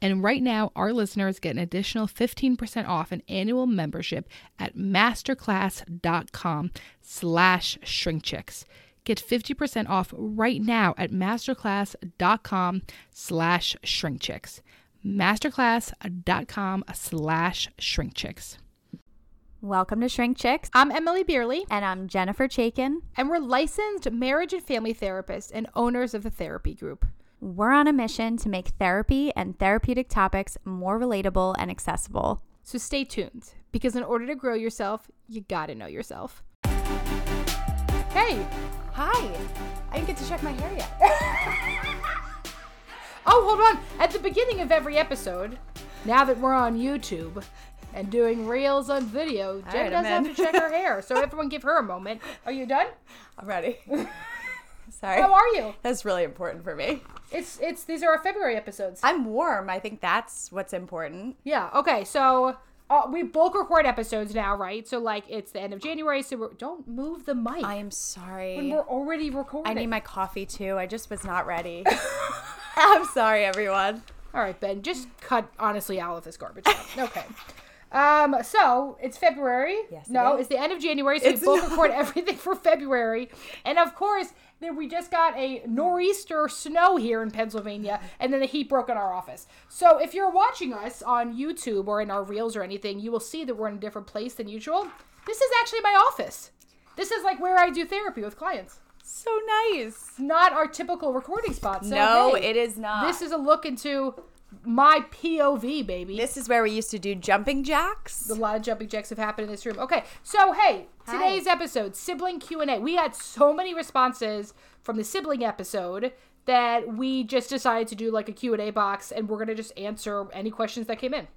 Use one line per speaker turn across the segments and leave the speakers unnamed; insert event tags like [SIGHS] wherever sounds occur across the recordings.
And right now, our listeners get an additional 15% off an annual membership at masterclass.com slash shrinkchicks. Get 50% off right now at masterclass.com slash shrinkchicks. Masterclass.com slash shrinkchicks.
Welcome to Shrink Chicks.
I'm Emmalee Bierly,
And I'm Jennifer Chaikin.
and we're licensed marriage and family therapists and owners of the therapy group.
We're on a mission to make therapy and therapeutic topics more relatable and accessible.
So stay tuned, because in order to grow yourself, you gotta know yourself. Hey,
Hi. I didn't get to check my hair yet. [LAUGHS]
oh, hold on. At the beginning of every episode, now that we're on YouTube and doing reels on video, Jen
right,
does
I'm
have to check her hair. So [LAUGHS] everyone give her a moment. Are you done?
I'm ready. [LAUGHS] Sorry.
How are you?
That's really important for me.
It's it's these are our February episodes.
I'm warm. I think that's what's important.
Yeah. Okay. So uh, we bulk record episodes now, right? So like it's the end of January. So we're, don't move the mic
I am
when
sorry.
we're already recording.
I need my coffee too. I just was not ready. [LAUGHS] I'm sorry, everyone.
All right, Ben. Just cut honestly all of this garbage out. [LAUGHS] Okay. Um. So it's February.
Yes,
No, it's the end of January. So
It's
we bulk [LAUGHS]
not.
record everything for February, and of course. Then we just got a nor'easter snow here in Pennsylvania, and then the heat broke in our office. So if you're watching us on YouTube or in our reels or anything, you will see that we're in a different place than usual. This is actually my office. This is like where I do therapy with clients.
So nice.
Not our typical recording spot. So,
no,
hey,
it is not.
This is a look into my POV, baby.
This is where we used to do jumping jacks.
a lot of jumping jacks have happened in this room. Okay, so hey, today's episode, sibling Q and A. We had so many responses from the sibling episode that we just decided to do like a Q and A box, and we're gonna just answer any questions that came in.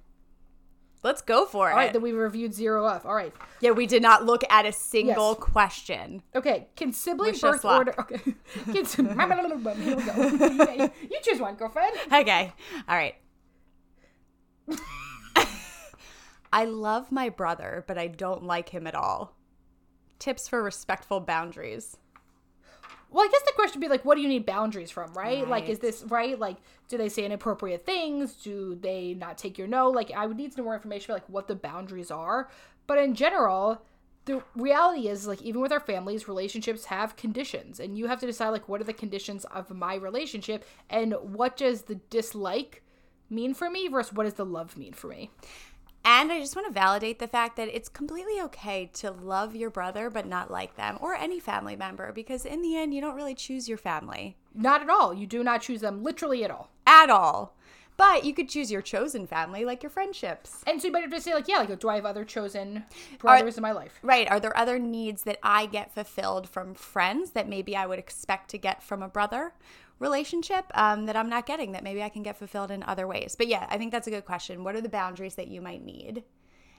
Let's go for it.
All right, that we reviewed zero of. All right,
yeah, we did not look at a single
Yes.
question.
okay. Can sibling
Wish
birth order? Okay, [LAUGHS] can, [LAUGHS] here we go. [LAUGHS] you choose one, girlfriend.
Okay. All right. I love my brother, but I don't like him at all. Tips for respectful boundaries.
Well, I guess the question would be like, what do you need boundaries from, right? Like, is this right? Like, do they say inappropriate things? Do they not take your no? Like, I would need some more information for like what the boundaries are. But in general, the reality is like even with our families, relationships have conditions, and you have to decide like what are the conditions of my relationship, and what does the dislike mean for me versus what does the love mean for me.
And I just want to validate the fact that it's completely okay to love your brother but not like them or any family member because in the end, you don't really choose your family
Not at all. You do not choose them literally at all.
at all. But you could choose your chosen family, like your friendships.
And so you might have to say like, yeah, like do I have other chosen brothers in my life?
Right. Are there other needs that I get fulfilled from friends that maybe I would expect to get from a brother relationship um, that I'm not getting that maybe I can get fulfilled in other ways? But yeah, I think that's a good question. What are the boundaries that you might need?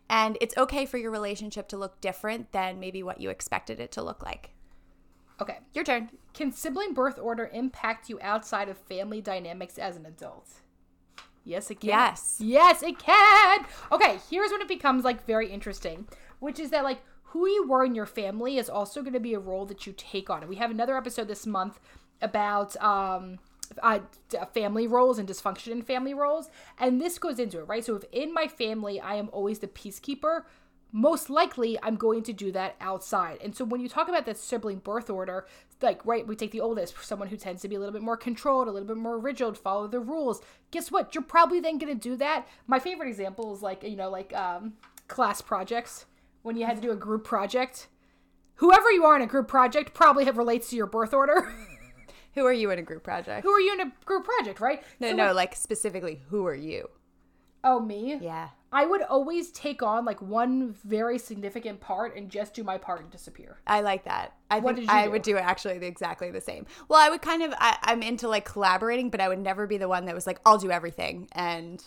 And it's okay for your relationship to look different than maybe what you expected it to look like.
Okay.
Your turn.
Can sibling birth order impact you outside of family dynamics as an adult? Yes, it can.
Yes.
Yes, it can. Okay, here's when it becomes like very interesting, which is that like who you were in your family is also going to be a role that you take on. And we have another episode this month about um uh, family roles and dysfunction in family roles, and this goes into it, right? So if in my family I am always the peacekeeper, most likely I'm going to do that outside. And so when you talk about that sibling birth order, like, right, we take the oldest, someone who tends to be a little bit more controlled, a little bit more rigid, follow the rules. Guess what? You're probably then going to do that. My favorite example is like, you know, like um, class projects when you had to do a group project. Whoever you are in a group project probably have relates to your birth order. [LAUGHS]
Who are you in a group project?
who are you in a group project, right?
No,
So,
no,
like-
like specifically, who are you?
oh, me?
Yeah.
I would always take on like one very significant part and just do my part and disappear.
I like that. I
What
think
did you
I
do?
would do it actually exactly the same. Well, I would kind of I, I'm into like collaborating, but I would never be the one that was like, I'll do everything, and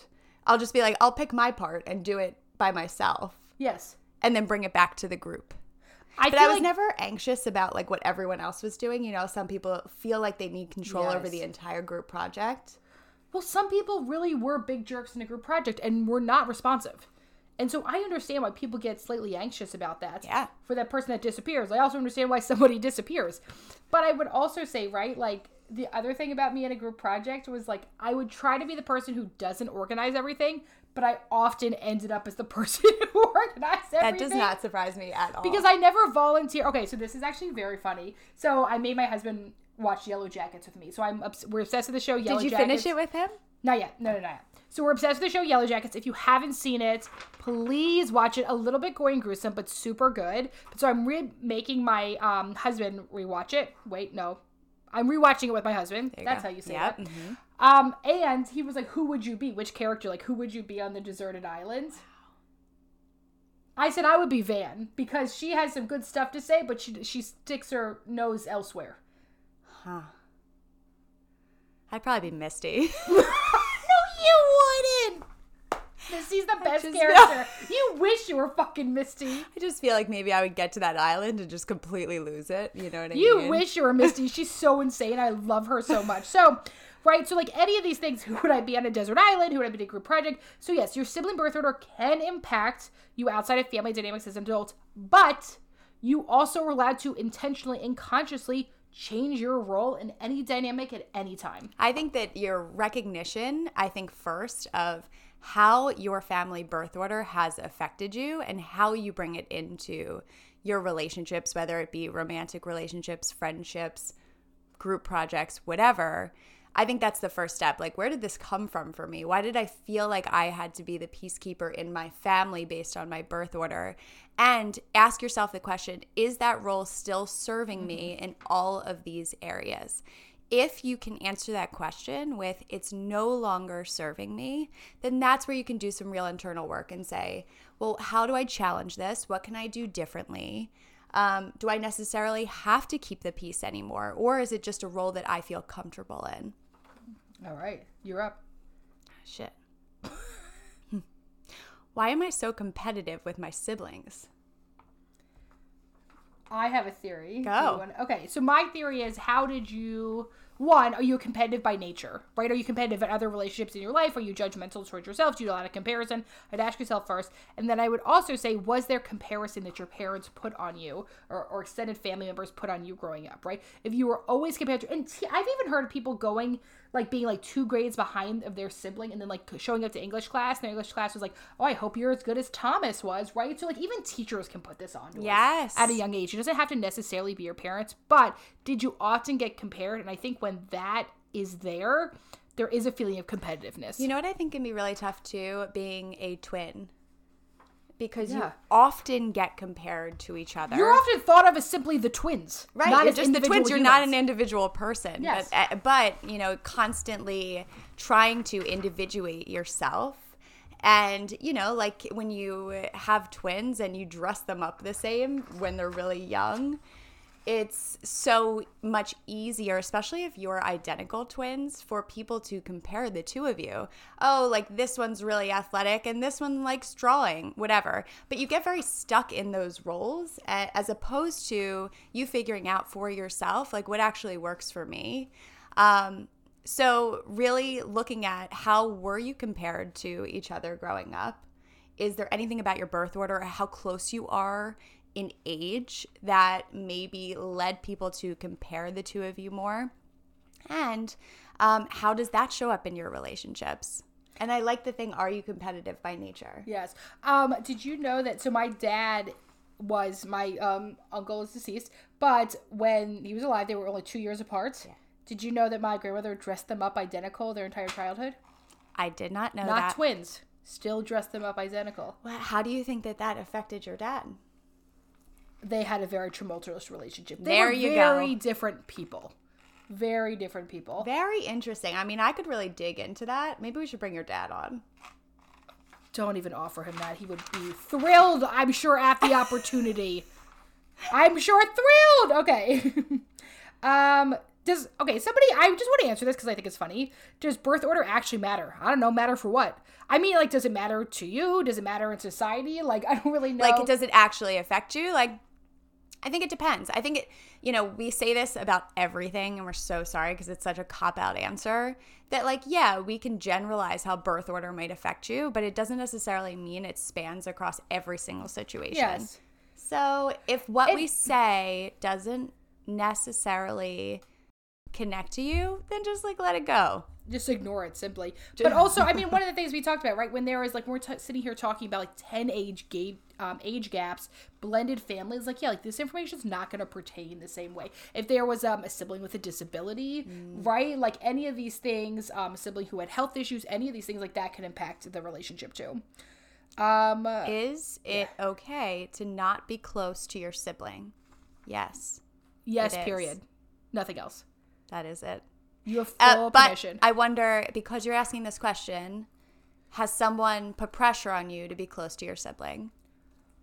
I'll just be like, I'll pick my part and do it by myself,
Yes.
and then bring it back to the group.
I
But I was
like,
never anxious about like what everyone else was doing. You know, some people feel like they need control over the entire group project.
well, some people really were big jerks in a group project and were not responsive. And so I understand why people get slightly anxious about that.
Yeah.
For that person that disappears. I also understand why somebody [LAUGHS] disappears. But I would also say, right, like the other thing about me in a group project was like I would try to be the person who doesn't organize everything, but I often ended up as the [LAUGHS] person who organized everything.
That does not surprise me at all.
because I never volunteer. Okay, so this is actually very funny. So I made my husband watch Yellow Jackets with me. So I'm obs- we're obsessed with the show Yellow
did you
Jackets.
finish it with him?
Not yet. No, no, not yet. So we're obsessed with the show Yellow Jackets. If you haven't seen it, please watch it. A little bit gory and gruesome, but super good. So I'm re- making my um, husband rewatch it. Wait, no. I'm rewatching it with my husband. That's
go.
how you say
Yep,
that.
mhm.
Um, and he was like, "Who would you be? Which character? Like, who would you be on the deserted island?" I said I would be Van because she has some good stuff to say, but she she sticks her nose elsewhere.
Huh. I'd probably be Misty. [LAUGHS]
no, you wouldn't. [LAUGHS] Misty's the best character. [LAUGHS] You wish you were fucking Misty. [LAUGHS]
I just feel like maybe I would get to that island and just completely lose it. You know what I
You
mean?
You wish you were Misty. She's so insane. I love her so much. So, right. So, like any of these things, who would I be on a desert island? Who would I be in a group project? So, yes, your sibling birth order can impact you outside of family dynamics as an adult, but you also are allowed to intentionally and consciously change your role in any dynamic at any time.
I think that your recognition, I think first of how your family birth order has affected you and how you bring it into your relationships, whether it be romantic relationships, friendships, group projects, whatever. I think that's the first step. Like, where did this come from for me? Why did I feel like I had to be the peacekeeper in my family based on my birth order? And ask yourself the question is that role still serving me mm-hmm. in all of these areas? If you can answer that question with it's no longer serving me, then that's where you can do some real internal work and say, well, how do I challenge this? What can I do differently? Um, do I necessarily have to keep the peace anymore? Or is it just a role that I feel comfortable in?
All right, you're up.
Shit. [LAUGHS] Why am I so competitive with my siblings?
I have a theory.
Go.
Wanna- Okay, so my theory is how did you one, are you competitive by nature? Right? Are you competitive in other relationships in your life? Are you judgmental towards yourself? Do you do a lot of comparison? I'd ask yourself first. And then I would also say, was there comparison that your parents put on you or, or extended family members put on you growing up, right? If you were always compared to and t- I've even heard of people going like being like two grades behind of their sibling and then like showing up to English class and their English class was like, Oh, I hope you're as good as Thomas was, right? So like even teachers can put this on
Yes.
at a young age. It doesn't have to necessarily be your parents, but did you often get compared? And I think when that is there, there is a feeling of competitiveness.
You know what I think can be really tough too? Being a twin. Because you often get compared to each other.
you're often thought of as simply the twins,
right
Not
you're
as
just the twins you're not an individual person
Yes.
but, uh, but you know constantly trying to individuate yourself and you know like when you have twins and you dress them up the same when they're really young it's so much easier, especially if you're identical twins, for people to compare the two of you. Oh, like this one's really athletic and this one likes drawing, whatever. But you get very stuck in those roles as opposed to you figuring out for yourself, like what actually works for me. Um, so, really looking at how were you compared to each other growing up? Is there anything about your birth order, or how close you are in age that maybe led people to compare the two of you more? And um, how does that show up in your relationships? And I like the thing, are you competitive by nature?
Yes. Um, did you know that? So my dad was my um, uncle is deceased, but when he was alive, they were only two years apart. Yeah. Did you know that my grandmother dressed them up identical their entire childhood?
I did not know
not
that.
twins. Still dressed them up identical.
Well, how do you think that that affected your dad?
They had a very tumultuous relationship. They
there
were
you
very
go.
different people. Very different people.
Very interesting. I mean, I could really dig into that. Maybe we should bring your dad on.
Don't even offer him that. He would be thrilled, I'm sure, at the opportunity. I'm sure thrilled. Okay. [LAUGHS] um does okay, somebody I just want to answer this cuz I think it's funny. Does birth order actually matter? I don't know, matter for what? I mean, like does it matter to you? Does it matter in society? Like [LAUGHS] I don't really know.
Like does it actually affect you? Like I think it depends. I think it, you know, we say this about everything and we're so sorry because it's such a cop out answer that, like, yeah, we can generalize how birth order might affect you, but it doesn't necessarily mean it spans across every single situation.
Yes.
So if what it, we say doesn't necessarily connect to you, then just like let it go
just ignore it simply. But also, I [LAUGHS] mean, one of the things we talked about, right, when there is like we're t- sitting here talking about like ten age gap, um, age gaps, blended families, like yeah, like this information is not going to pertain the same way. If there was um, a sibling with a disability, mm. right, like any of these things, um, a sibling who had health issues, any of these things like that can impact the relationship too. Um,
is it yeah. okay to not be close to your sibling? Yes.
Yes. Period. Nothing else.
That is it.
You have uh, full uh, but permission.
I wonder because you're asking this question, has someone put pressure on you to be close to your sibling?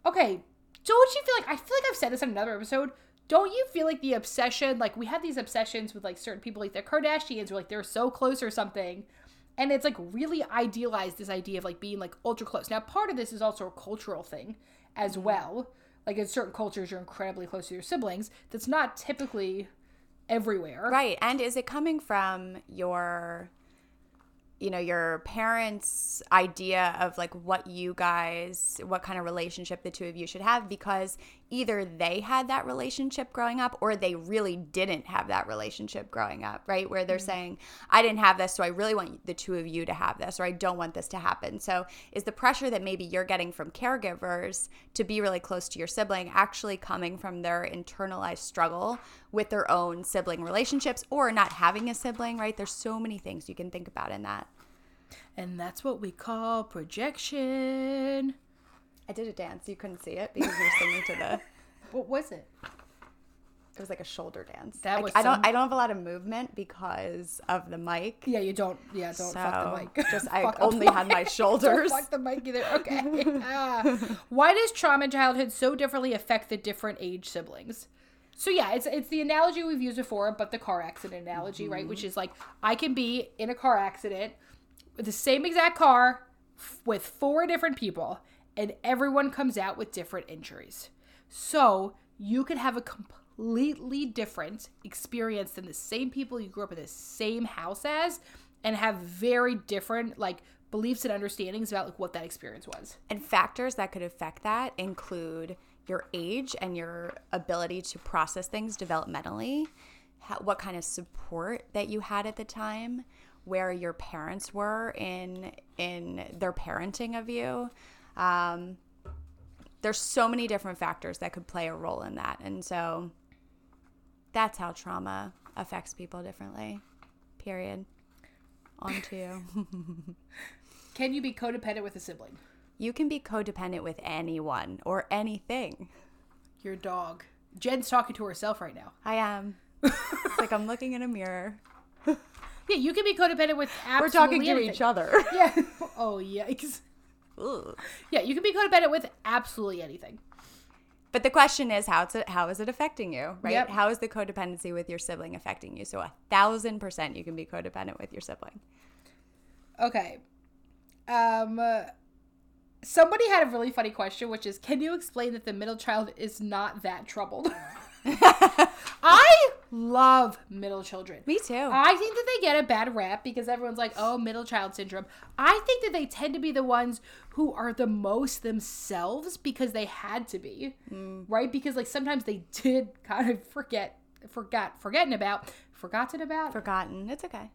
Okay, don't you feel like I feel like I've said this in another episode? Don't you feel like the obsession, like we have these obsessions with like certain people, like the Kardashians, or like they're so close or something, and it's like really idealized this idea of like being like ultra close. Now, part of this is also a cultural thing as mm-hmm. well. Like in certain cultures, you're incredibly close to your siblings. That's not typically everywhere.
Right. And is it coming from your you know your parents idea of like what you guys what kind of relationship the two of you should have because either they had that relationship growing up or they really didn't have that relationship growing up right where they're mm-hmm. saying i didn't have this so i really want the two of you to have this or i don't want this to happen so is the pressure that maybe you're getting from caregivers to be really close to your sibling actually coming from their internalized struggle with their own sibling relationships or not having a sibling right there's so many things you can think about in that
and that's what we call projection.
I did a dance. You couldn't see it because you were singing to the. [LAUGHS]
What was it?
It was like a shoulder dance.
That was.
I, I don't. I don't have a lot of movement because of the mic.
Yeah, you don't. Yeah, don't so fuck the mic. [LAUGHS]
Just [LAUGHS] I only had my shoulders.
fuck the mic either. Okay. uh, why does trauma in childhood so differently affect the different age siblings? So yeah, it's it's the analogy we've used before, but the car accident analogy, mm-hmm. right? Which is like I can be in a car accident with the same exact car f- with four different people, and everyone comes out with different injuries. So you could have a completely different experience than the same people you grew up in the same house as, and have very different like beliefs and understandings about like what that experience was.
And factors that could affect that include your age and your ability to process things developmentally, how, what kind of support that you had at the time, where your parents were in in their parenting of you. Um, there's so many different factors that could play a role in that, and so that's how trauma affects people differently. Period. On to. [LAUGHS]
Can you be codependent with a sibling?
You can be codependent with anyone or anything.
Your dog. Jen's talking to herself right now.
I am. it's like I'm looking in a mirror. [LAUGHS]
Yeah, you can be codependent with absolutely
We're talking to
anything.
each other. [LAUGHS]
Yeah. Oh yikes. Ugh. Yeah, you can be codependent with absolutely anything.
But the question is, how it's how is it affecting you, right?
Yep.
How is the codependency with your sibling affecting you? So a thousand percent, you can be codependent with your sibling.
Okay. Um somebody had a really funny question which is can you explain that the middle child is not that troubled? [LAUGHS] [LAUGHS] I love middle children.
Me too.
I think that they get a bad rap because everyone's like, "Oh, middle child syndrome." I think that they tend to be the ones who are the most themselves because they had to be,
Mm.
right? Because like sometimes they did kind of forget, forgot, forgetting about, forgotten about.
Forgotten. It's okay.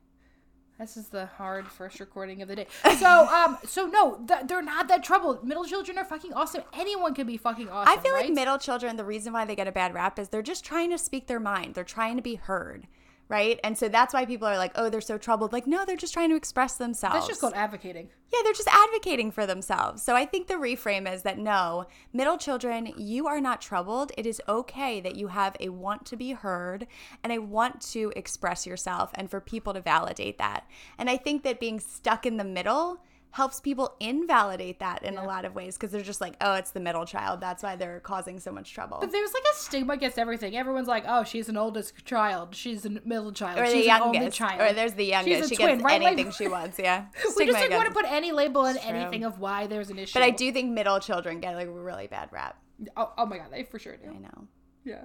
This is the hard first recording of the day. [LAUGHS] So, um, so no, th- they're not that troubled. Middle children are fucking awesome. Anyone can be fucking awesome.
I feel like middle children, the reason why they get a bad rap is they're just trying to speak their mind. They're trying to be heard, right? And so that's why people are like, oh, they're so troubled. Like, no, they're just trying to express themselves.
That's just called advocating.
Yeah, they're just advocating for themselves. So I think the reframe is that no, middle children, you are not troubled. It is okay that you have a want to be heard and a want to express yourself and for people to validate that. And I think that being stuck in the middle helps people invalidate that in a lot of ways because they're just like, oh, it's the middle child. That's why they're causing so much trouble.
But there's like a stigma against everything. Everyone's like, "Oh, she's an oldest child. She's a middle child.
or
she's
the youngest,
child.
or there's the youngest. She
twin,
gets
right? Like-
anything she [LAUGHS] wants. Yeah,
we
Stigma
just like want to put any label on anything of why there's an issue.
But I do think middle children get like a really bad rap.
Oh, oh my god, they for sure do.
I know.
Yeah.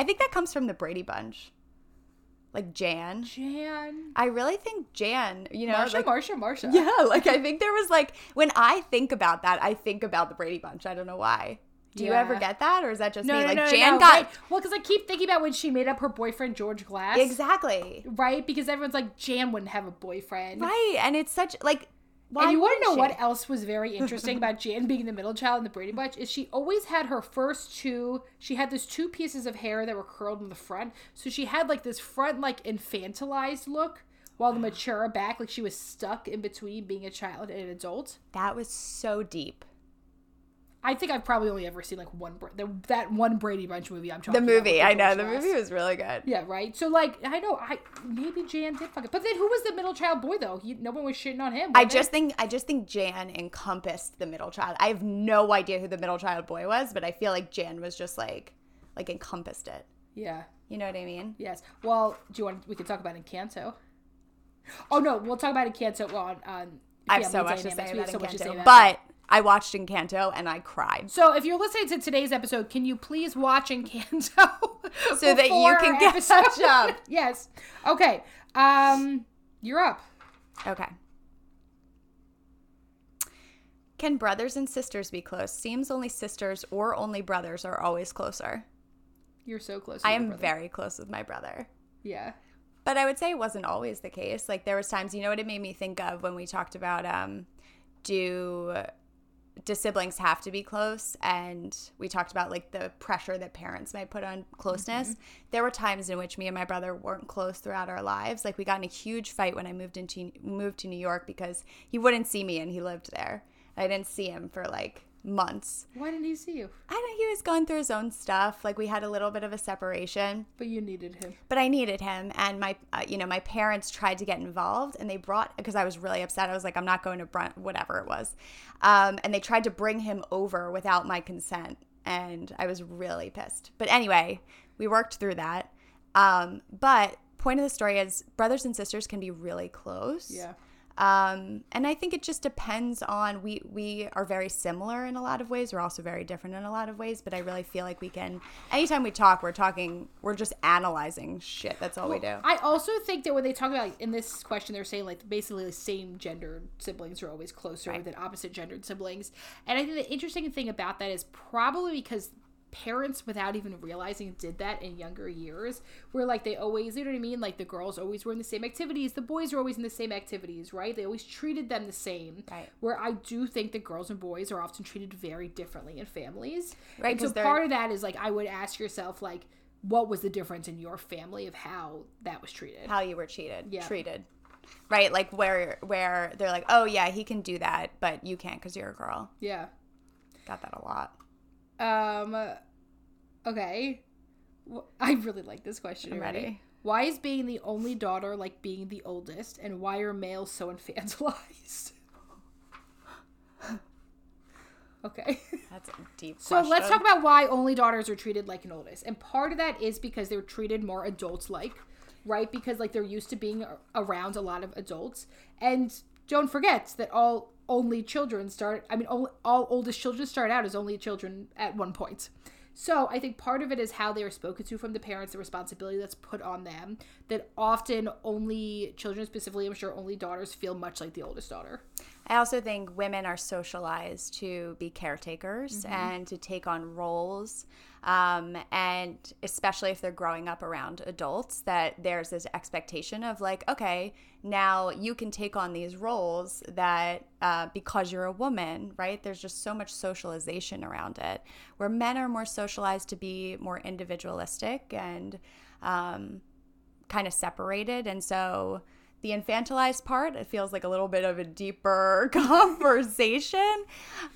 I think that comes from the Brady Bunch, like Jan.
Jan.
I really think Jan. You know,
Marcia,
like,
Marcia, Marcia. [LAUGHS]
Yeah, like I think there was like when I think about that, I think about the Brady Bunch. I don't know why. Do you ever get that, or is that just
No,
me?
no,
like
no, no,
Jan
no,
got
right. Well, because I keep thinking about when she made up her boyfriend George Glass.
exactly
Right, because everyone's like Jan wouldn't have a boyfriend.
right, and it's such like Why
and you want to know
wouldn't
what else was very interesting about Jan being the middle child in the Brady Bunch is she always had her first two. She had those two pieces of hair that were curled in the front, so she had like this front like infantilized look, while the mature back like she was stuck in between being a child and an adult.
That was so deep.
I think I've probably only ever seen like one the, that one Brady Bunch movie. I'm
The
talking about with
movie, I know. The movie was really good.
Yeah, right. So like, I know, I maybe Jan did fuck it, but then who was the middle child boy though? He, no one was shitting on him.
I
they?
just think I just think Jan encompassed the middle child. I have no idea who the middle child boy was, but I feel like Jan was just like like encompassed it.
yeah.
You know what I mean?
Yes. Well, do you want? We could talk about Encanto. Oh no, we'll talk about Encanto on. on
I have so much to say about
so much to say
Encanto, but. I watched Encanto and I cried.
So if you're listening to today's episode, can you please watch Encanto [LAUGHS]
So that you can [LAUGHS] catch
episode?
up. [LAUGHS]
yes. Okay. Um, you're up.
Okay. Can brothers and sisters be close? Seems only sisters or only brothers are always closer.
You're so close.
I am very close with my brother.
Yeah.
But I would say it wasn't always the case. Like there was times, you know what it made me think of when we talked about um do do siblings have to be close and we talked about like the pressure that parents might put on closeness. Mm-hmm. There were times in which me and my brother weren't close throughout our lives. Like we got in a huge fight when I moved into moved to New York because he wouldn't see me and he lived there. I didn't see him for like months.
Why didn't he see you?
I don't he was going through his own stuff. Like we had a little bit of a separation
But you needed him.
but I needed him, and my, uh, you know, my parents tried to get involved, and they brought because I was really upset. I was like, I'm not going to Brunt, whatever it was, um, and they tried to bring him over without my consent, and I was really pissed. But anyway, we worked through that. Um, but point of the story is, brothers and sisters can be really close.
Yeah.
Um, and I think it just depends on we we are very similar in a lot of ways. We're also very different in a lot of ways. But I really feel like we can. Anytime we talk, we're talking. We're just analyzing shit. That's all we do.
I also think that when they talk about like, in this question, they're saying like basically the same gendered siblings are always closer
Right.
than opposite gendered siblings. And I think the interesting thing about that is probably because parents without even realizing did that in younger years where like they always you know what i mean like the girls always were in the same activities the boys are always in the same activities right they always treated them the same
Right.
where i do think that girls and boys are often treated very differently in families
Right,
and so
they're-
part of that is like i would ask yourself like what was the difference in your family of how that was treated
How you were cheated.
Yeah.
Treated. Right. Like where where they're like, oh yeah, he can do that, but you can't because you're a girl.
yeah
Got that a lot.
Um. Okay. I really like this question.
I'm
ready?
ready.
Why is being the only daughter like being the oldest, and why are males so [LAUGHS] infantilized? okay.
That's a deep.
So let's talk about why only daughters are treated like an oldest. And part of that is because they're treated more adults like, right? Because like they're used to being around a lot of adults. And don't forget that all only children start I mean all, all oldest children start out as only children at one point. So I think part of it is how they are spoken to from the parents, the responsibility that's put on them. That often only children, specifically, I'm sure only daughters, feel much like the oldest daughter.
I also think women are socialized to be caretakers
Mm-hmm.
and to take on roles. Um, and especially if they're growing up around adults, that there's this expectation of like, okay, now you can take on these roles that uh, because you're a woman, right? There's just so much socialization around it. Where men are more socialized to be more individualistic and um, kind of separated. And so the infantilized part, it feels like a little bit of a deeper [LAUGHS] conversation.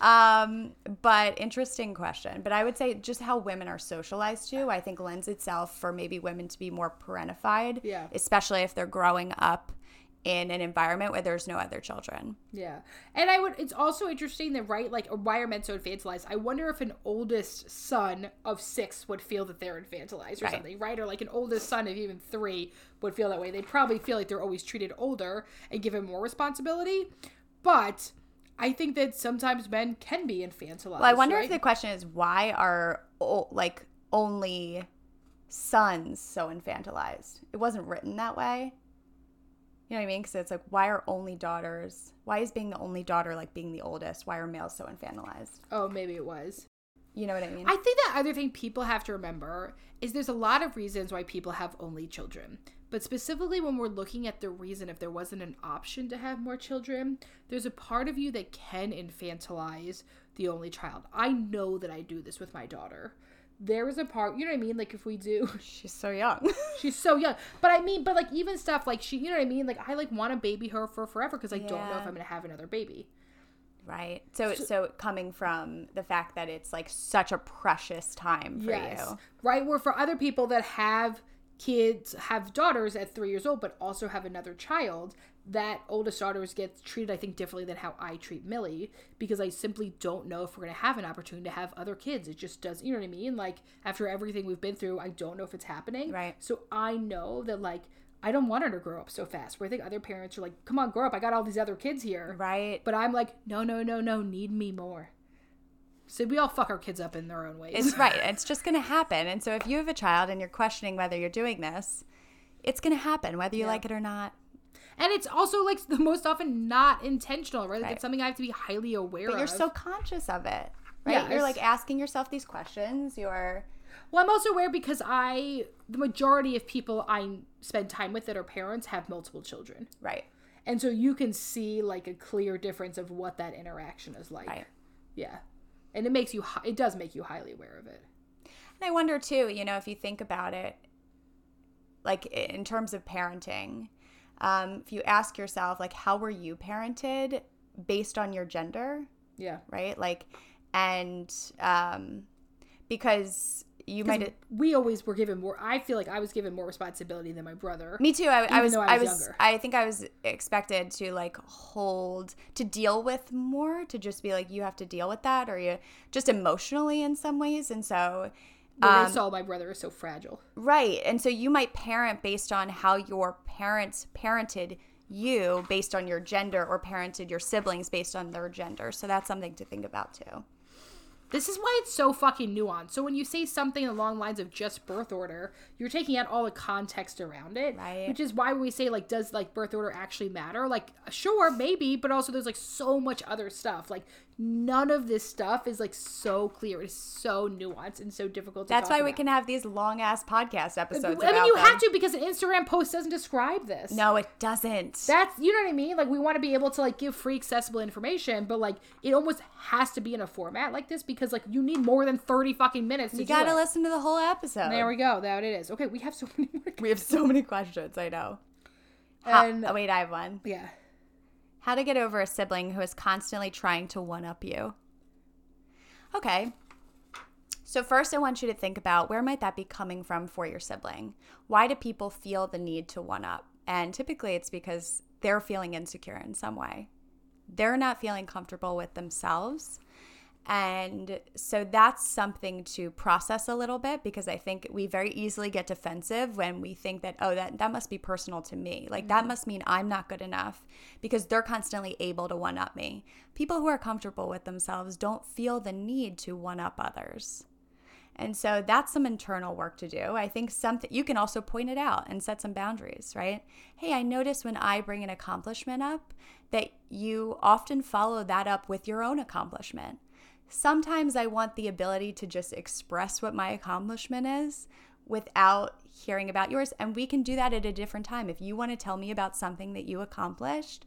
Um, but interesting question. But I would say just how women are socialized to, I think lends itself for maybe women to be more parentified,
Yeah.
especially if they're growing up in an environment where there's no other children.
Yeah. And I would it's also interesting that right like why are men so infantilized? I wonder if an oldest son of 6 would feel that they're infantilized or
Right.
something, right? Or like an oldest son of even 3 would feel that way. They'd probably feel like they're always treated older and given more responsibility. But I think that sometimes men can be infantilized.
Well, I wonder
right?
if the question is why are like only sons so infantilized? It wasn't written that way. You know what I mean? Because it's like, why are only daughters? Why is being the only daughter like being the oldest? Why are males so infantilized?
Oh, maybe it was.
You know what I mean?
I think that other thing people have to remember is there's a lot of reasons why people have only children. But specifically when we're looking at the reason if there wasn't an option to have more children, there's a part of you that can infantilize the only child. I know that I do this with my daughter. There is a part, you know what I mean? Like if we do [LAUGHS]
She's so young. [LAUGHS]
She's so young. But I mean, but like even stuff like she, you know what I mean? Like I like want to baby her for forever because I don't know if I'm going to have another baby.
right. So it's so coming from the fact that it's like such a precious time for you.
Right. Where for other people that have kids, have daughters at three years old, but also have another child, that oldest daughters gets treated, I think, differently than how I treat Millie because I simply don't know if we're going to have an opportunity to have other kids. It just does, you know what I mean? Like after everything we've been through, I don't know if it's happening.
Right.
So I know that like, I don't want her to grow up so fast. Where I think other parents are like, "Come on, grow up! I got all these other kids here."
Right.
But I'm like, "No, no, no, no! Need me more." So we all fuck our kids up in their own ways.
It's right. [LAUGHS] It's just going to happen. And so if you have a child and you're questioning whether you're doing this, it's going to happen whether you
Yeah.
like it or not.
And it's also like the most often not intentional, right? Like
Right.
it's something I have to be highly aware
But
of.
you're so conscious of it. Right?
Yeah,
you're like asking yourself these questions. You're
well, I'm also aware because I, the majority of people I spend time with that are parents have multiple children,
right.
and so you can see like a clear difference of what that interaction is like.
Right.
Yeah, and it makes you, it does make you highly aware of it.
And I wonder too, you know, if you think about it, like in terms of parenting, um, if you ask yourself, like, how were you parented based on your gender,
Yeah,
right? Like, and um, because you might.
we always were given more. I feel like I was given more responsibility than my brother.
Me too. I, I was. I
I
was.
was younger.
I think I was expected to like hold to deal with more to just be like you have to deal with that or you just emotionally in some ways and so
When I
um,
saw my brother is so fragile.
Right. And so you might parent based on how your parents parented you based on your gender or parented your siblings based on their gender. So that's something to think about too.
This is why it's so fucking nuanced. So when you say something along lines of just birth order, you're taking out all the context around it.
Right.
Which is why we say like, does like birth order actually matter? Like, sure, maybe, but also there's like so much other stuff. Like none of this stuff is like so clear. It's so nuanced and so difficult. to
That's why we can have these long ass podcast uh, episodes.
I mean,
about
you
them.
have to because an Instagram post doesn't describe this.
No, it doesn't.
That's you know what I mean? Like we want to be able to like give free accessible information, but like it almost has to be in a format like this because like you need more than 30 fucking minutes to
you got to listen to the whole episode.
There we go. That it is. Okay, we have so [LAUGHS] many
we have so many questions. I know. How,
And-
oh, wait, I have one.
Yeah.
How to get over a sibling who is constantly trying to one up you. Okay. So, first, I want you to think about where might that be coming from for your sibling? Why do people feel the need to one up? And typically, it's because they're feeling insecure in some way. They're not feeling comfortable with themselves. And so that's something to process a little bit because I think we very easily get defensive when we think that, oh, that, that must be personal to me. Like that mm-hmm. must mean I'm not good enough because they're constantly able to one up me. People who are comfortable with themselves don't feel the need to one up others. And so that's some internal work to do. I think something you can also point it out and set some boundaries, right? Hey, I notice when I bring an accomplishment up that you often follow that up with your own accomplishment. Sometimes I want the ability to just express what my accomplishment is without hearing about yours. And we can do that at a different time. If you want to tell me about something that you accomplished,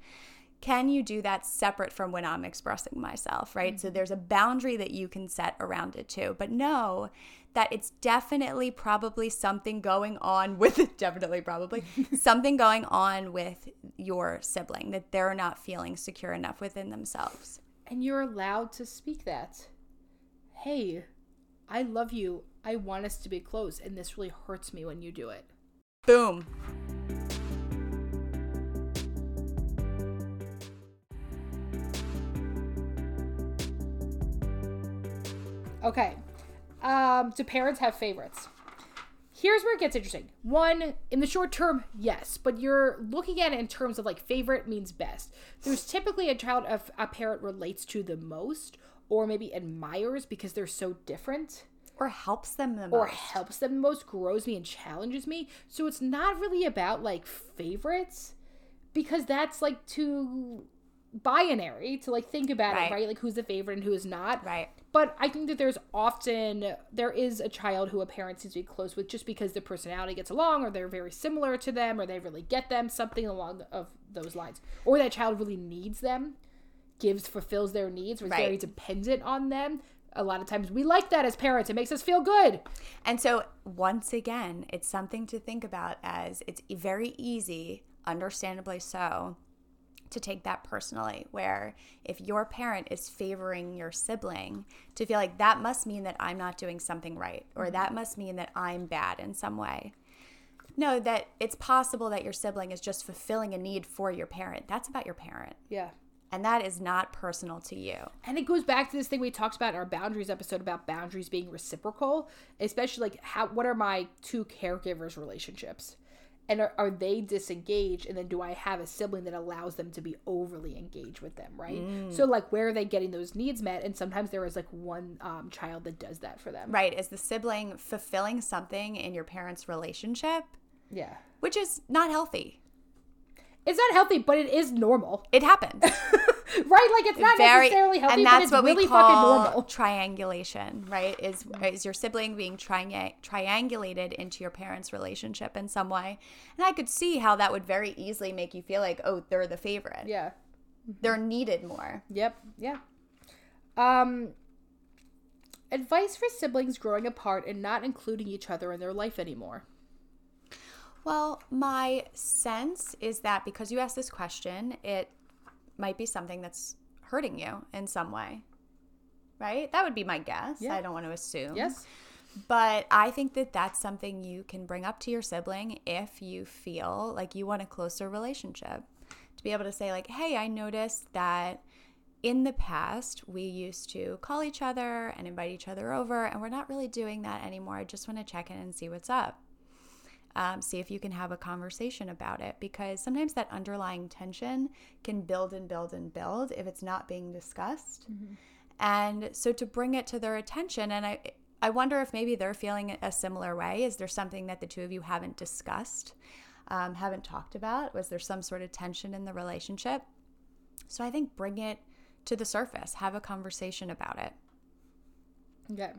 can you do that separate from when I'm expressing myself, right? So mm-hmm. there's a boundary that you can set around it too. But know that it's definitely probably something going on [LAUGHS] with definitely probably [LAUGHS] something going on with your sibling that they're not feeling secure enough within themselves.
And you're allowed to speak that. Hey, I love you. I want us to be close, and this really hurts me when you do it.
Boom.
Okay. Um, do parents have favorites? Here's where it gets interesting. One, in the short term, yes, but you're looking at it in terms of like favorite means best. There's typically a child of a parent relates to the most, or maybe admires because they're so different,
Or helps them the most.
or helps them the most, grows me and challenges me. So it's not really about like favorites because that's like too binary to like think about
Right.
it, right? Like who's the favorite and who is not.
Right.
But I think that there's often there is a child who a parent seems to be close with just because their personality gets along, or they're very similar to them, or they really get them, something along of those lines, or that child really needs them, gives fulfills their needs, or is very dependent on them. A lot of times we like that as parents. It makes us feel good.
And so, once again, it's something to think about as it's very easy, understandably so, to take that personally. Where if your parent is favoring your sibling, to feel like that must mean that I'm not doing something right, or mm-hmm. that must mean that I'm bad in some way. No, that it's possible that your sibling is just fulfilling a need for your parent. That's about your parent.
Yeah.
And that is not personal to you.
And it goes back to this thing we talked about in our boundaries episode about boundaries being reciprocal, especially like how what are my two caregivers relationships? And are, are they disengaged? And then do I have a sibling that allows them to be overly engaged with them, right? So like where are they getting those needs met? And sometimes there is like one um, child that does that for them.
Right. Is the sibling fulfilling something in your parents' relationship?
Yeah.
which is not healthy.
It's not healthy, but it is normal.
It happens. [LAUGHS] [LAUGHS]
right? Like it's not
Very,
necessarily healthy,
and
but
that's
it's
what
really
we call
fucking normal. [LAUGHS]
triangulation, right? Is is your sibling being triang- triangulated into your parents' relationship in some way? And I could see how that would very easily make you feel like, oh, they're the favorite.
Yeah.
They're needed more.
Yep. Yeah. Um advice for siblings growing apart and not including each other in their life anymore.
Well, my sense is that because you asked this question, it might be something that's hurting you in some way. Right? That would be my guess.
Yeah.
I don't want to assume.
Yes.
But I think that that's something you can bring up to your sibling if you feel like you want a closer relationship. To be able to say, like, hey, I noticed that in the past we used to call each other and invite each other over, and we're not really doing that anymore. I just want to check in and see what's up. Um, see if you can have a conversation about it because sometimes that underlying tension can build and build and build if it's not being discussed. And so to bring it to their attention, and I, I wonder if maybe they're feeling it a similar way. Is there something that the two of you haven't discussed, um, haven't talked about? Was there some sort of tension in the relationship? So I think bring it to the surface, have a conversation about it.
Okay.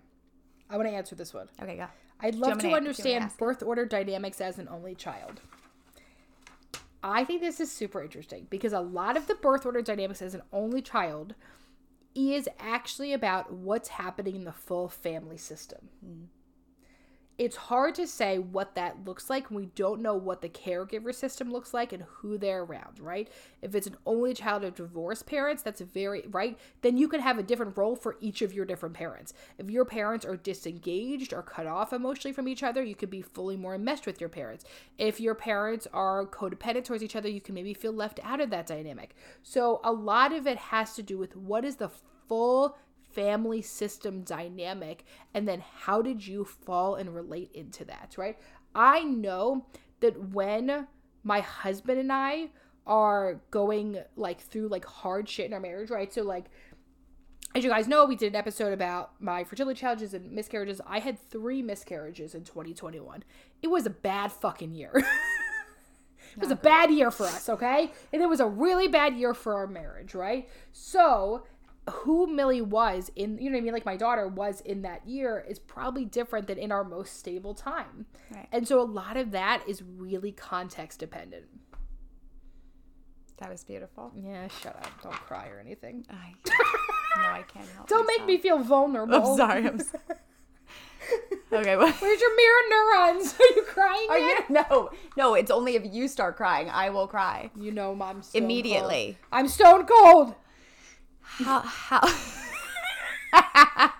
I want to answer this one.
Okay, go.
I'd love to
me to- do you want me to
understand birth order dynamics as an only child. I think this is super interesting because a lot of the birth order dynamics as an only child is actually about what's happening in the full family system. It's hard to say what that looks like we don't know what the caregiver system looks like and who they're around, right? If it's an only child of divorced parents, that's very, right? Then you can have a different role for each of your different parents. If your parents are disengaged or cut off emotionally from each other, you could be fully more enmeshed with your parents. If your parents are codependent towards each other, you can maybe feel left out of that dynamic. So a lot of it has to do with what is the full family system dynamic and then how did you fall and relate into that right? I know that when my husband and i are going like through like hard shit in our marriage right? So like as you guys know we did an episode about my fertility challenges and miscarriages. I had three miscarriages in 2021 it was a bad fucking year. [LAUGHS] It was a bad year for us okay? And it was a really bad year for our marriage right? So who Millie was in, you know what I mean? Like my daughter was in that year is probably different than in our most stable time.
Right.
And so a lot of that is really context dependent.
That was beautiful.
Yeah, shut up. Don't cry or anything.
I, [LAUGHS] no, I can't help. It.
Don't make me feel vulnerable.
I'm sorry. I'm sorry. [LAUGHS] okay. Well,
Where's your mirror neurons? [LAUGHS] Are you crying
are
yet?
you, no, no. It's only if you start crying, I will cry
You know, mom.
immediately.
cold. I'm stone cold.
How? How? [LAUGHS]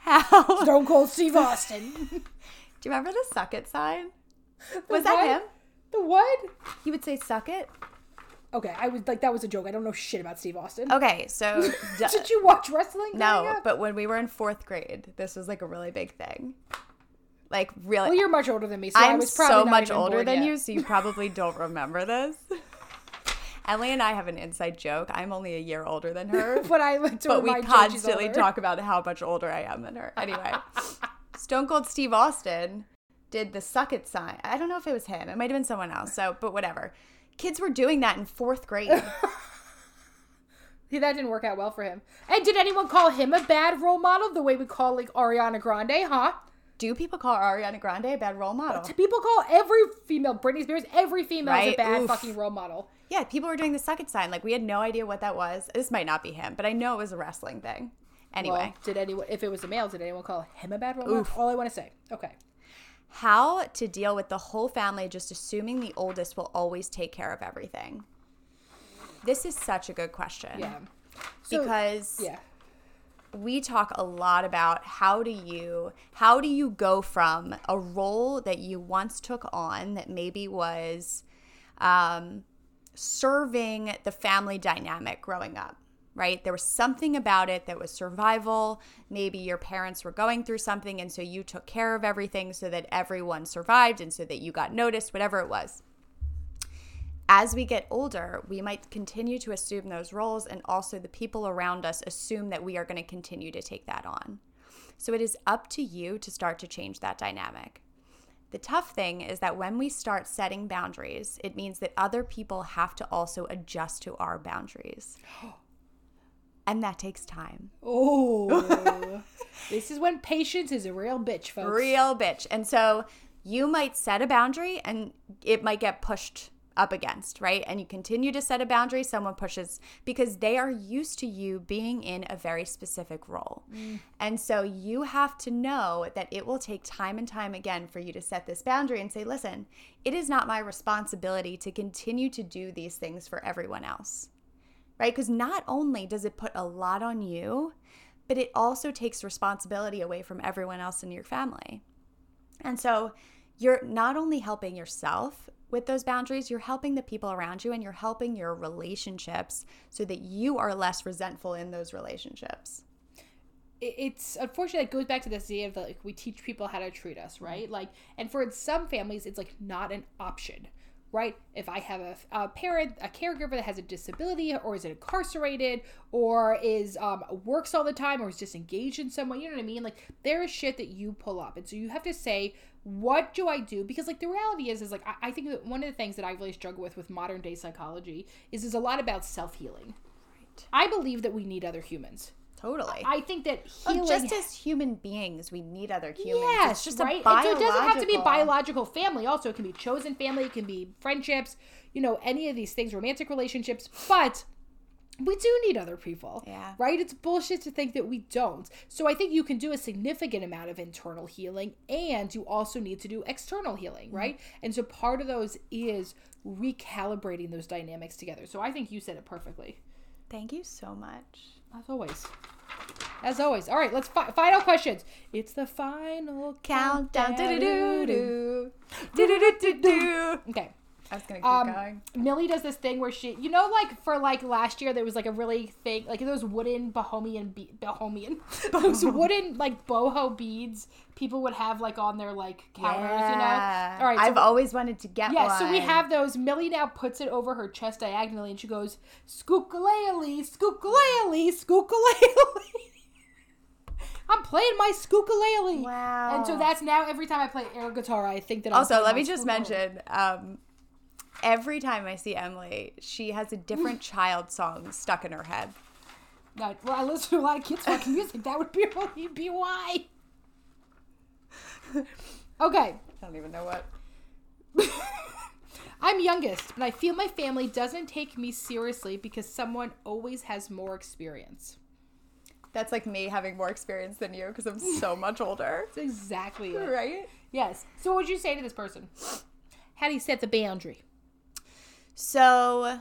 how?
Stone cold Steve Austin.
Do you remember the suck it sign?
The
Was that
what?
him?
The what?
He would say suck it.
Okay, I was like that was a joke. I don't know shit about Steve Austin.
Okay, so [LAUGHS]
Did you watch wrestling?
no, but when we were in fourth grade, this was like a really big thing. Like really,
Well, you're much older than me, so I
I'm
was probably
so much older than
yet.
you, so you probably don't remember this. [LAUGHS] Emmalee and I have an inside joke. I'm only a year older than her, [LAUGHS]
But I like to
but we
remind Joe she's
constantly talk about how much older I am than her. Anyway, [LAUGHS] Stone Cold Steve Austin did the suck it sign. I don't know if it was him. It might have been someone else. So, but whatever. Kids were doing that in fourth grade. [LAUGHS]
See, that didn't work out well for him. And did anyone call him a bad role model the way we call like Ariana Grande, huh?
Do people call Ariana Grande a bad role model?
People call every female, Britney Spears, every female is a bad
Oof.
fucking role model.
Yeah, people were doing the suck it sign. Like we had no idea what that was. This might not be him, but I know it was a wrestling thing. Anyway,
Well, did anyone, if it was a male, did anyone call him a bad role model? All I want to say. Okay.
how to deal with the whole family just assuming the oldest will always take care of everything? This is such a good question.
Yeah. So,
because
yeah.
we talk a lot about how do you how do you go from a role that you once took on that maybe was um, serving the family dynamic growing up right there was something about it that was survival maybe your parents were going through something and so you took care of everything so that everyone survived and so that you got noticed whatever it was as we get older, we might continue to assume those roles, and also the people around us assume that we are going to continue to take that on. So it is up to you to start to change that dynamic. The tough thing is that when we start setting boundaries, it means that other people have to also adjust to our boundaries. [GASPS] And that takes time.
Oh. [LAUGHS] this is when patience is a real bitch, folks.
Real bitch. And so you might set a boundary and it might get pushed up against, right? And you continue to set a boundary, someone pushes because they are used to you being in a very specific role. Mm. And so you have to know that it will take time and time again for you to set this boundary and say, listen, it is not my responsibility to continue to do these things for everyone else, right? Because not only does it put a lot on you, but it also takes responsibility away from everyone else in your family. And so you're not only helping yourself with those boundaries, you're helping the people around you and you're helping your relationships so that you are less resentful in those relationships.
it's unfortunately it goes back to this idea of like we teach people how to treat us right? Like and for some families it's like not an option right? If i have a, a parent a caregiver that has a disability or is incarcerated or is um, works all the time or is disengaged in some way you know what i mean? Like there is shit that you pull up. And so you have to say what do i do because like the reality is is like i, I think that one of the things that i really struggle with with modern day psychology is is a lot about self-healing Right. i believe that we need other humans
Totally.
I think that
Oh, just as human beings, we need other humans.
yes,
it's just
right.
a
so it doesn't have to be
biological-
biological family. Also, it can be chosen family. It can be friendships. You know, any of these things, romantic relationships. But we do need other people.
Yeah.
Right. It's bullshit to think that we don't. So I think you can do a significant amount of internal healing, and you also need to do external healing. Mm-hmm. Right. And so part of those is recalibrating those dynamics together. So I think you said it perfectly.
Thank you so much.
As always. As always. All right, let's fi- final questions. It's the final
Countdown.
countdown. Okay.
I was gonna keep
Um,
going.
Millie does this thing where she, you know, like for like last year, there was like a really thing, like those wooden Bohemian, be- Bohemian, [LAUGHS] those [LAUGHS] wooden like boho beads people would have like on their like counters, you know. All right, so
I've always wanted to get one.
Yeah,
one.
so we have those. Millie now puts it over her chest diagonally, and she goes, "Skookalele, skookalele, skookalele." [LAUGHS] I'm playing my skookalele.
Wow.
And so that's now every time I play air guitar, I think that. I'm
Also, let me just mention. Um, every time I see Emmalee, she has a different [SIGHS] child song stuck in her head.
No, well, I listen to a lot of kids fucking music. That would be [LAUGHS] be why. Okay,
I don't even know what. [LAUGHS]
I'm youngest, and I feel my family doesn't take me seriously because someone always has more experience.
That's like me having more experience than you because I'm so [LAUGHS] much older.
That's exactly it.
Right?
Yes. So, what would you say to this person? How do you set the boundary?
So,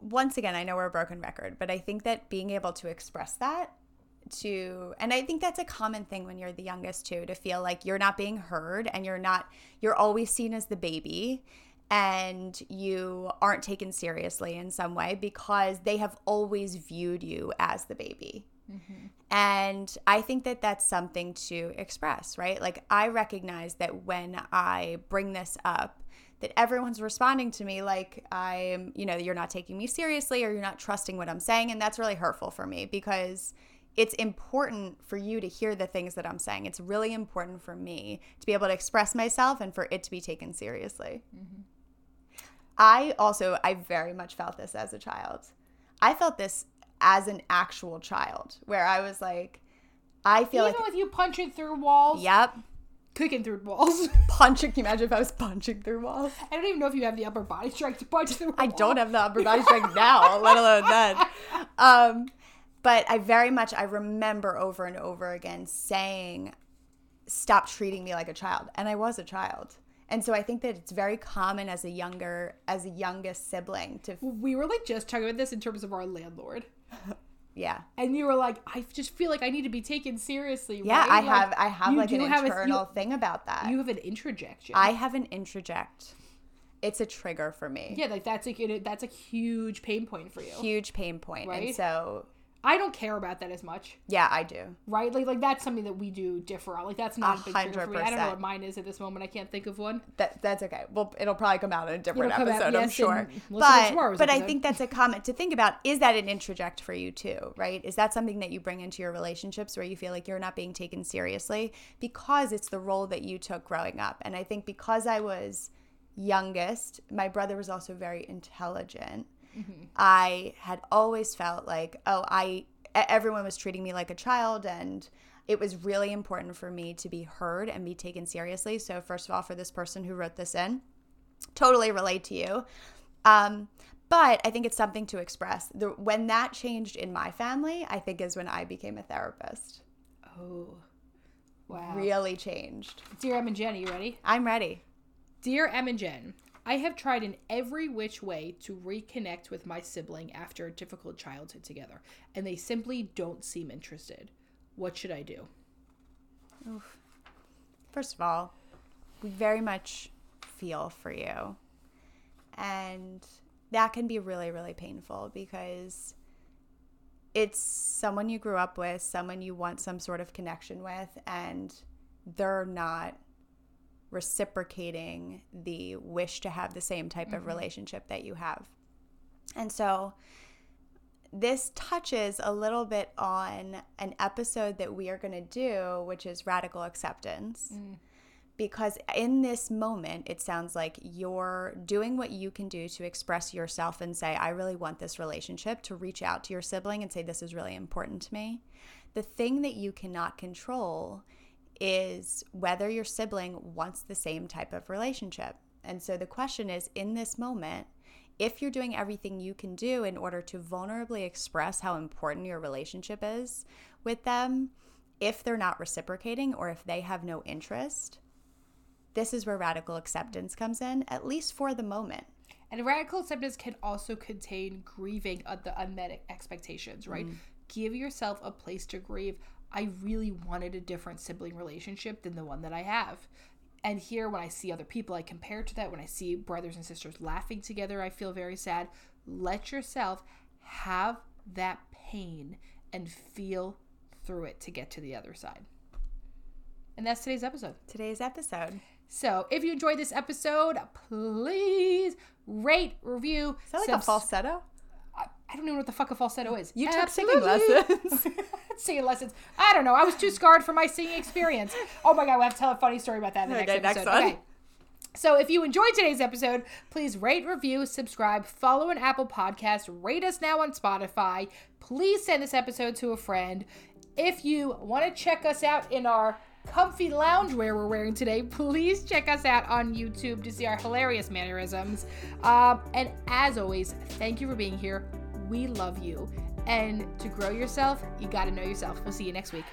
once again, I know we're a broken record, but I think that being able to express that to, and I think that's a common thing when you're the youngest too, to feel like you're not being heard and you're not, you're always seen as the baby and you aren't taken seriously in some way because they have always viewed you as the baby. Mm-hmm. And I think that that's something to express, right? Like, I recognize that when I bring this up, that everyone's responding to me like I'm, you know, you're not taking me seriously or you're not trusting what I'm saying. And that's really hurtful for me because it's important for you to hear the things that I'm saying. It's really important for me to be able to express myself and for it to be taken seriously. Mm-hmm. I also, I very much felt this as a child. I felt this as an actual child, where I was like, I feel
Even
like,
with you punching through walls,
yep,
kicking through walls. [LAUGHS]
punching. Can you imagine if I was punching through walls?
I don't even know if you have the upper body strength to punch through.
I don't have the upper body strength now, let alone then. [LAUGHS] Um, but I very much I remember over and over again saying, "Stop treating me like a child," and I was a child. And so I think that it's very common as a younger, as a youngest sibling to,
We were like just talking about this in terms of our landlord,
yeah,
and you were like, "I just feel like I need to be taken seriously."
yeah.
right?
I
Like,
have, I have like an
have a-
internal
you-
thing about that.
You have an introjection.
I have an introject. It's a trigger for me.
yeah, like that's a that's a huge pain point for you.
Huge pain point. And
Right?
so,
I don't care about that as much,
yeah, I do.
right? Like like that's something that we do differ on. Like that's not a, big trigger for me. I don't know what mine is at this moment. I can't think of one.
That that's okay. Well, it'll probably come out in a different
It'll come out,
episode, I'm sure.
and listen to
But but I think that's a comment to think about. Is that an introject for you too? Right? Is that something that you bring into your relationships where you feel like you're not being taken seriously because it's the role that you took growing up? And I think because I was youngest, my brother was also very intelligent. I had always felt like, oh, I everyone was treating me like a child and it was really important for me to be heard and be taken seriously. So first of all, for this person who wrote this in, totally relate to you. Um, but I think it's something to express. The, when that changed in my family, I think is when I became a therapist.
Oh, wow.
Really changed.
Dear Em and Jen, are you ready?
I'm ready.
Dear Em and Jen, I have tried in every which way to reconnect with my sibling after a difficult childhood together, and they simply don't seem interested. What should I do?
First of all, we very much feel for you. And that can be really, really painful because it's someone you grew up with, someone you want some sort of connection with, and they're not reciprocating the wish to have the same type of mm-hmm. relationship that you have. And so this touches a little bit on an episode that we are going to do, which is radical acceptance. Mm. Because in this moment, it sounds like you're doing what you can do to express yourself and say, I really want this relationship, to reach out to your sibling and say, This is really important to me. The thing that you cannot control is whether your sibling wants the same type of relationship. And so the question is in this moment, if you're doing everything you can do in order to vulnerably express how important your relationship is with them, if they're not reciprocating or if they have no interest, this is where radical acceptance comes in, at least for the moment.
And radical acceptance can also contain grieving of the unmet expectations, right? Mm. Give yourself a place to grieve. I really wanted a different sibling relationship than the one that I have. And here, when I see other people, I compare to that. When I see brothers and sisters laughing together, I feel very sad. Let yourself have that pain and feel through it to get to the other side. And that's today's episode.
Today's episode.
So if you enjoyed this episode, please rate, review.
Is that like a falsetto?
I, don't know what the fuck a falsetto is.
You took singing lessons. [LAUGHS]
singing lessons. I don't know. I was too scarred from my singing experience. Oh my god, we have to tell a funny story about that in the
Okay,
next
next
episode.
one.
Okay. So if you enjoyed today's episode, please rate, review, subscribe, follow an Apple Podcast, rate us now on Spotify. Please send this episode to a friend. If you want to check us out in our comfy loungewear we're wearing today, please check us out on YouTube to see our hilarious mannerisms. Um, and as always, thank you for being here. We love you. And to grow yourself, you got to know yourself. We'll see you next week.